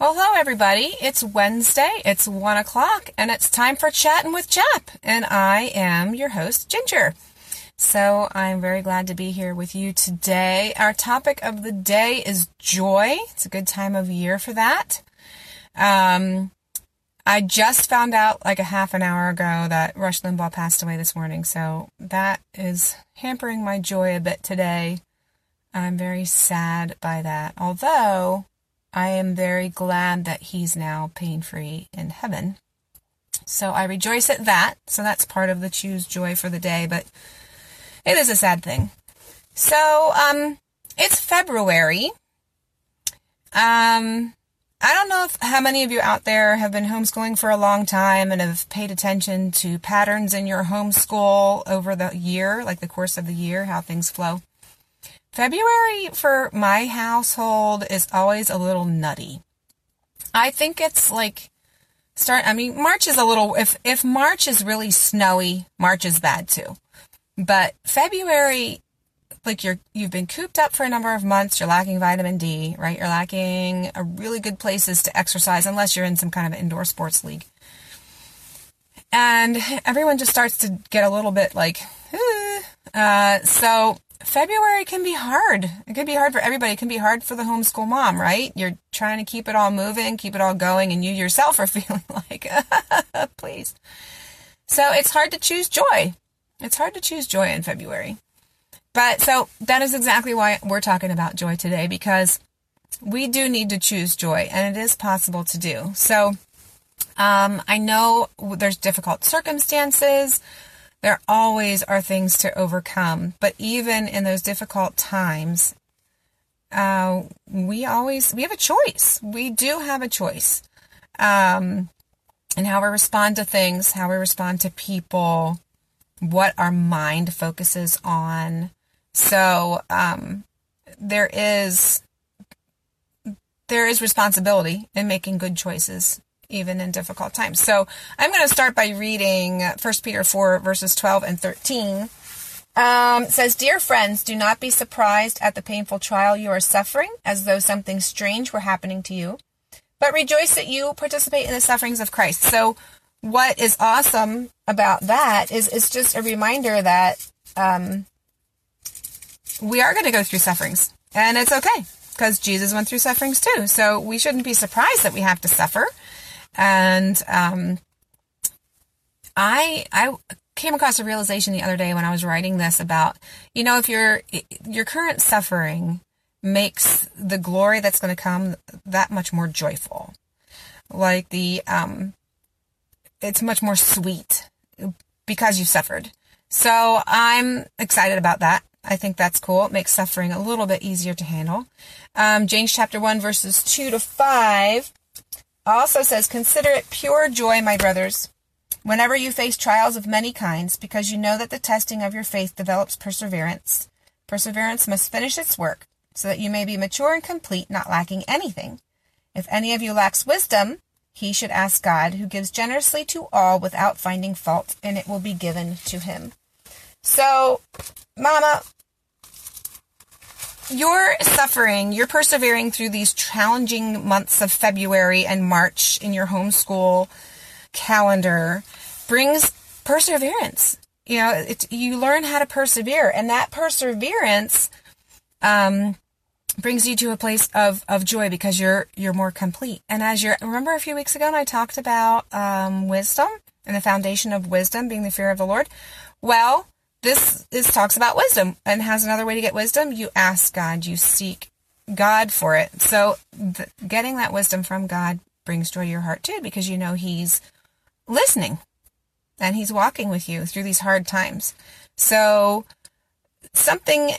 Well, hello, everybody. It's Wednesday. It's one o'clock, and it's time for chatting with CHAP. And I am your host, Ginger. So I'm very glad to be here with you today. Our topic of the day is joy. It's a good time of year for that. Um, I just found out like a half an hour ago that Rush Limbaugh passed away this morning, so that is hampering my joy a bit today. I'm very sad by that. Although I am very glad that he's now pain free in heaven. So I rejoice at that. So that's part of the choose joy for the day, but it is a sad thing. So, um, it's February. Um, I don't know if how many of you out there have been homeschooling for a long time and have paid attention to patterns in your homeschool over the year, like the course of the year, how things flow. February for my household is always a little nutty. I think it's like start I mean March is a little if if March is really snowy, March is bad too. But February like you're you've been cooped up for a number of months, you're lacking vitamin D, right? You're lacking a really good places to exercise unless you're in some kind of indoor sports league. And everyone just starts to get a little bit like, uh, so February can be hard. It can be hard for everybody. It can be hard for the homeschool mom, right? You're trying to keep it all moving, keep it all going, and you yourself are feeling like, please. So it's hard to choose joy. It's hard to choose joy in February. But so that is exactly why we're talking about joy today because we do need to choose joy and it is possible to do. So um, I know there's difficult circumstances. There always are things to overcome. But even in those difficult times, uh, we always, we have a choice. We do have a choice. Um, and how we respond to things, how we respond to people, what our mind focuses on. So, um, there is, there is responsibility in making good choices even in difficult times. So I'm going to start by reading 1 Peter 4, verses 12 and 13. Um, says, Dear friends, do not be surprised at the painful trial you are suffering, as though something strange were happening to you, but rejoice that you participate in the sufferings of Christ. So, what is awesome about that is it's just a reminder that um, we are going to go through sufferings, and it's okay because Jesus went through sufferings too. So, we shouldn't be surprised that we have to suffer. And um, I I came across a realization the other day when I was writing this about you know if your your current suffering makes the glory that's going to come that much more joyful, like the um, it's much more sweet because you suffered. So I'm excited about that. I think that's cool. It makes suffering a little bit easier to handle. Um, James chapter 1, verses 2 to 5 also says, Consider it pure joy, my brothers, whenever you face trials of many kinds, because you know that the testing of your faith develops perseverance. Perseverance must finish its work, so that you may be mature and complete, not lacking anything. If any of you lacks wisdom, he should ask God, who gives generously to all without finding fault, and it will be given to him. So, Mama, you're suffering, you're persevering through these challenging months of February and March in your homeschool calendar brings perseverance. You know, it, you learn how to persevere, and that perseverance um, brings you to a place of, of joy because you're you're more complete. And as you're remember a few weeks ago, when I talked about um, wisdom and the foundation of wisdom being the fear of the Lord. Well, this is talks about wisdom and has another way to get wisdom. You ask God, you seek God for it. So th- getting that wisdom from God brings joy to your heart too, because you know He's listening and He's walking with you through these hard times. So something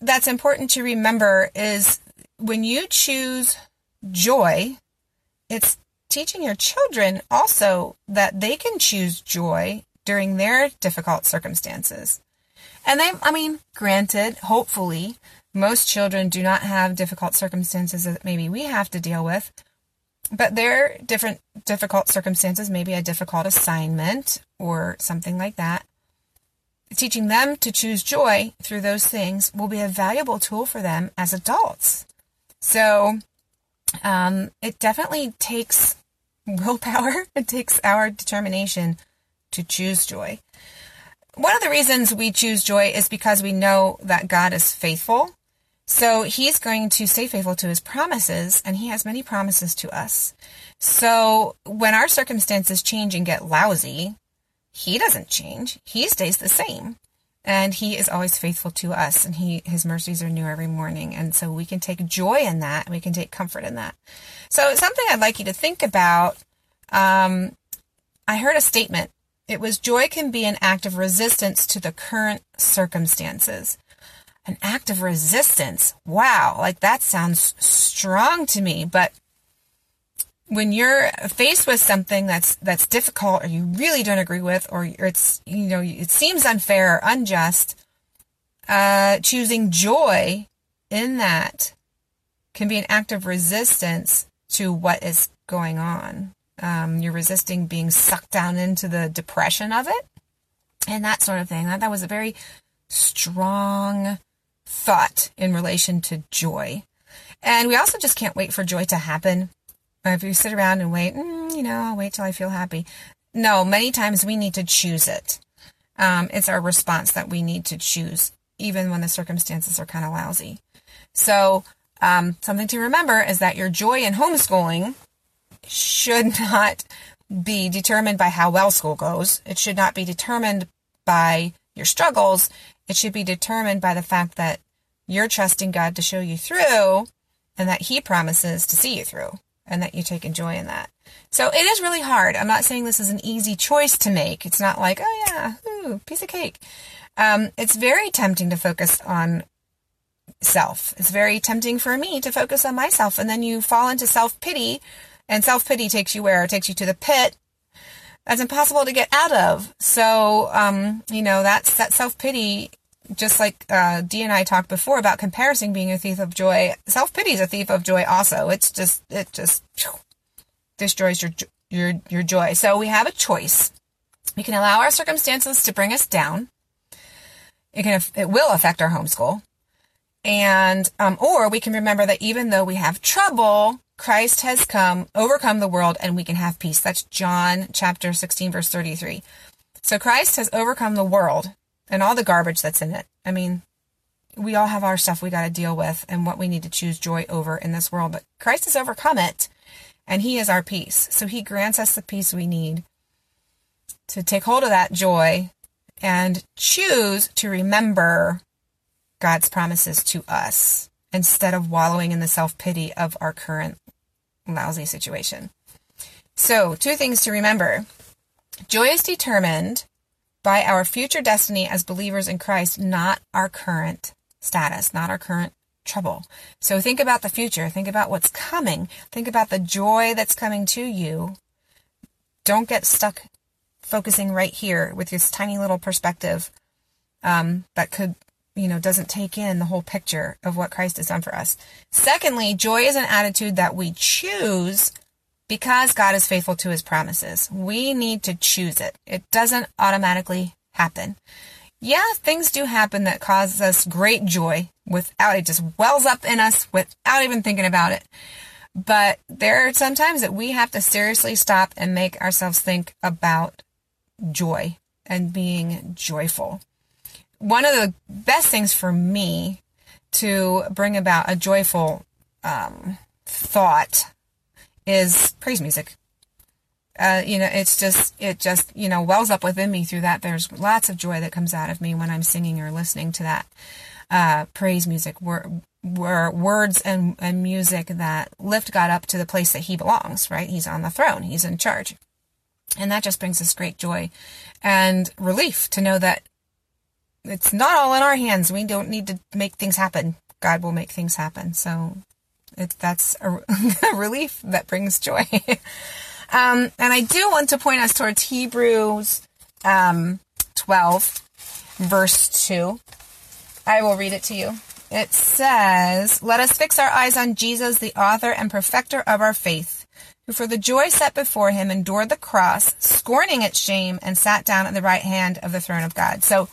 that's important to remember is when you choose joy, it's teaching your children also that they can choose joy during their difficult circumstances. And they, I mean, granted, hopefully, most children do not have difficult circumstances that maybe we have to deal with, but their different difficult circumstances, maybe a difficult assignment or something like that. Teaching them to choose joy through those things will be a valuable tool for them as adults. So, um, it definitely takes willpower. It takes our determination to choose joy. One of the reasons we choose joy is because we know that God is faithful. So he's going to stay faithful to his promises, and he has many promises to us. So when our circumstances change and get lousy, he doesn't change. He stays the same. And he is always faithful to us, and he his mercies are new every morning. And so we can take joy in that, and we can take comfort in that. So something I'd like you to think about. Um, I heard a statement it was joy can be an act of resistance to the current circumstances. An act of resistance. Wow, like that sounds strong to me, but when you're faced with something that's that's difficult or you really don't agree with or it's you know it seems unfair or unjust uh, choosing joy in that can be an act of resistance to what is going on um, you're resisting being sucked down into the depression of it and that sort of thing. That, that was a very strong thought in relation to joy. And we also just can't wait for joy to happen. If you sit around and wait, mm, you know, I'll wait till I feel happy. No, many times we need to choose it. Um, it's our response that we need to choose, even when the circumstances are kind of lousy. So, um, something to remember is that your joy in homeschooling should not be determined by how well school goes. It should not be determined by your struggles. It should be determined by the fact that you're trusting God to show you through and that He promises to see you through and that you take joy in that. So it is really hard. I'm not saying this is an easy choice to make. It's not like, oh yeah, ooh, piece of cake. Um, it's very tempting to focus on self. It's very tempting for me to focus on myself. And then you fall into self pity and self pity takes you where? It takes you to the pit. That's impossible to get out of. So, um, you know, that's that self pity. Just like uh, Dee and I talked before about comparison being a thief of joy, self pity is a thief of joy. Also, it's just it just destroys your your your joy. So we have a choice. We can allow our circumstances to bring us down. It can it will affect our homeschool, and um, or we can remember that even though we have trouble, Christ has come, overcome the world, and we can have peace. That's John chapter 16, verse 33. So Christ has overcome the world and all the garbage that's in it. I mean, we all have our stuff we got to deal with and what we need to choose joy over in this world, but Christ has overcome it and he is our peace. So he grants us the peace we need to take hold of that joy and choose to remember God's promises to us instead of wallowing in the self pity of our current lousy situation. So, two things to remember joy is determined by our future destiny as believers in Christ, not our current status, not our current trouble. So, think about the future. Think about what's coming. Think about the joy that's coming to you. Don't get stuck focusing right here with this tiny little perspective um, that could you know, doesn't take in the whole picture of what Christ has done for us. Secondly, joy is an attitude that we choose because God is faithful to his promises. We need to choose it. It doesn't automatically happen. Yeah, things do happen that cause us great joy without it just wells up in us without even thinking about it. But there are some times that we have to seriously stop and make ourselves think about joy and being joyful one of the best things for me to bring about a joyful um, thought is praise music. Uh, you know, it's just, it just, you know, wells up within me through that. There's lots of joy that comes out of me when I'm singing or listening to that uh, praise music, were words and, and music that lift God up to the place that He belongs, right? He's on the throne, He's in charge. And that just brings us great joy and relief to know that it's not all in our hands. We don't need to make things happen. God will make things happen. So it, that's a, a, relief that brings joy. um, and I do want to point us towards Hebrews um, 12, verse 2. I will read it to you. It says, Let us fix our eyes on Jesus, the author and perfecter of our faith, who for the joy set before him endured the cross, scorning its shame, and sat down at the right hand of the throne of God. So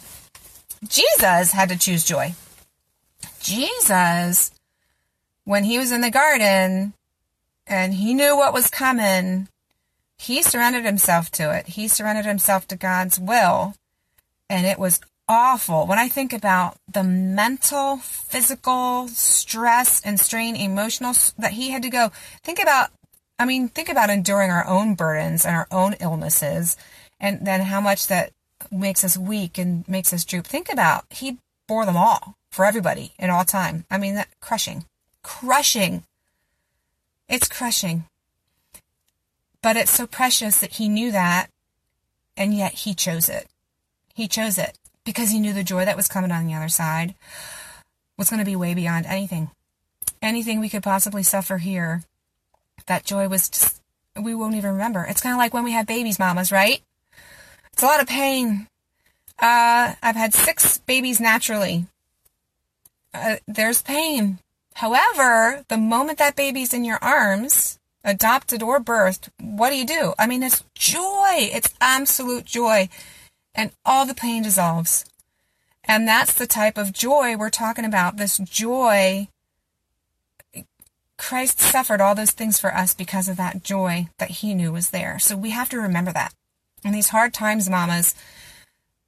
Jesus had to choose joy. Jesus, when he was in the garden, and he knew what was coming, he surrendered himself to it. He surrendered himself to God's will. And it was awful. When I think about the mental, physical stress and strain, emotional that he had to go, think about, I mean, think about enduring our own burdens and our own illnesses and then how much that makes us weak and makes us droop. Think about, he bore them all for everybody in all time. I mean, that crushing, crushing. It's crushing. But it's so precious that he knew that, and yet he chose it. He chose it because he knew the joy that was coming on the other side was going to be way beyond anything. Anything we could possibly suffer here. That joy was just, we won't even remember. It's kind of like when we have babies, mamas, right? It's a lot of pain. Uh, I've had six babies naturally. Uh, there's pain. However, the moment that baby's in your arms, adopted or birthed, what do you do? I mean, it's joy. It's absolute joy. And all the pain dissolves. And that's the type of joy we're talking about. This joy. Christ suffered all those things for us because of that joy that he knew was there. So we have to remember that. In these hard times, mamas,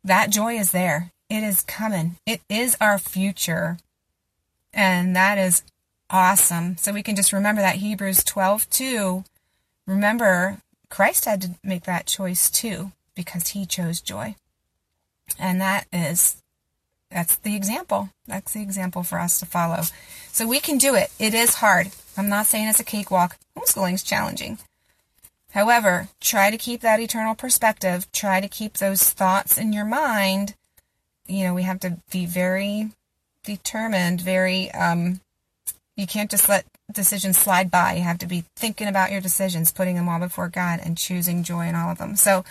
that joy is there. It is coming. It is our future. And that is awesome. So we can just remember that Hebrews 12 2. Remember, Christ had to make that choice too because he chose joy. And that is that's the example. That's the example for us to follow. So we can do it. It is hard. I'm not saying it's a cakewalk. Homeschooling is challenging. However, try to keep that eternal perspective. Try to keep those thoughts in your mind. You know, we have to be very determined, very um, you can't just let decisions slide by. You have to be thinking about your decisions, putting them all before God, and choosing joy in all of them. So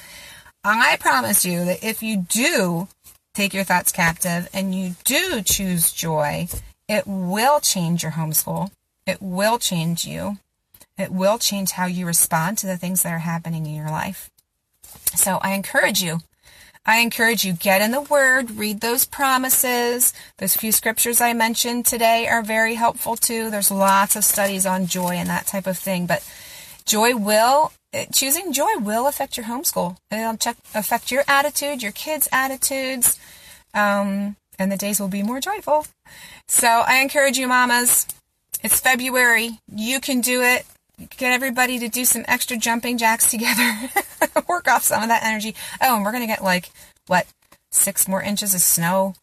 I promise you that if you do take your thoughts captive and you do choose joy, it will change your homeschool. It will change you. It will change how you respond to the things that are happening in your life. So I encourage you I encourage you get in the word, read those promises. Those few scriptures I mentioned today are very helpful too. There's lots of studies on joy and that type of thing, but joy will choosing joy will affect your homeschool. It'll check, affect your attitude, your kids' attitudes, um, and the days will be more joyful. So I encourage you, mamas. It's February. You can do it get everybody to do some extra jumping jacks together, work off some of that energy. Oh, and we're going to get like, what, six more inches of snow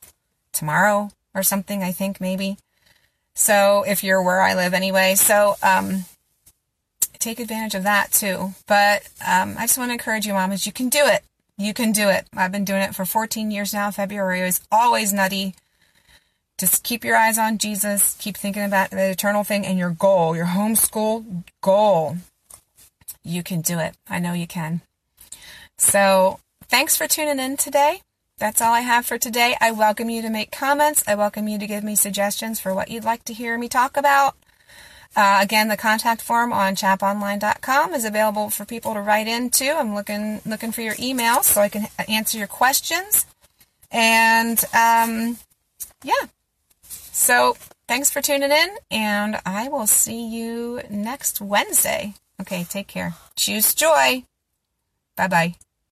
tomorrow or something, I think, maybe. So if you're where I live anyway. So, um, take advantage of that too. But, um, I just want to encourage you, mamas, you can do it. You can do it. I've been doing it for 14 years now. February is always nutty. Just keep your eyes on Jesus. Keep thinking about the eternal thing and your goal, your homeschool goal. You can do it. I know you can. So, thanks for tuning in today. That's all I have for today. I welcome you to make comments. I welcome you to give me suggestions for what you'd like to hear me talk about. Uh, again, the contact form on chaponline.com is available for people to write into. I'm looking looking for your emails so I can answer your questions. And um, yeah, so thanks for tuning in, and I will see you next Wednesday. Okay, take care. Choose joy. Bye bye.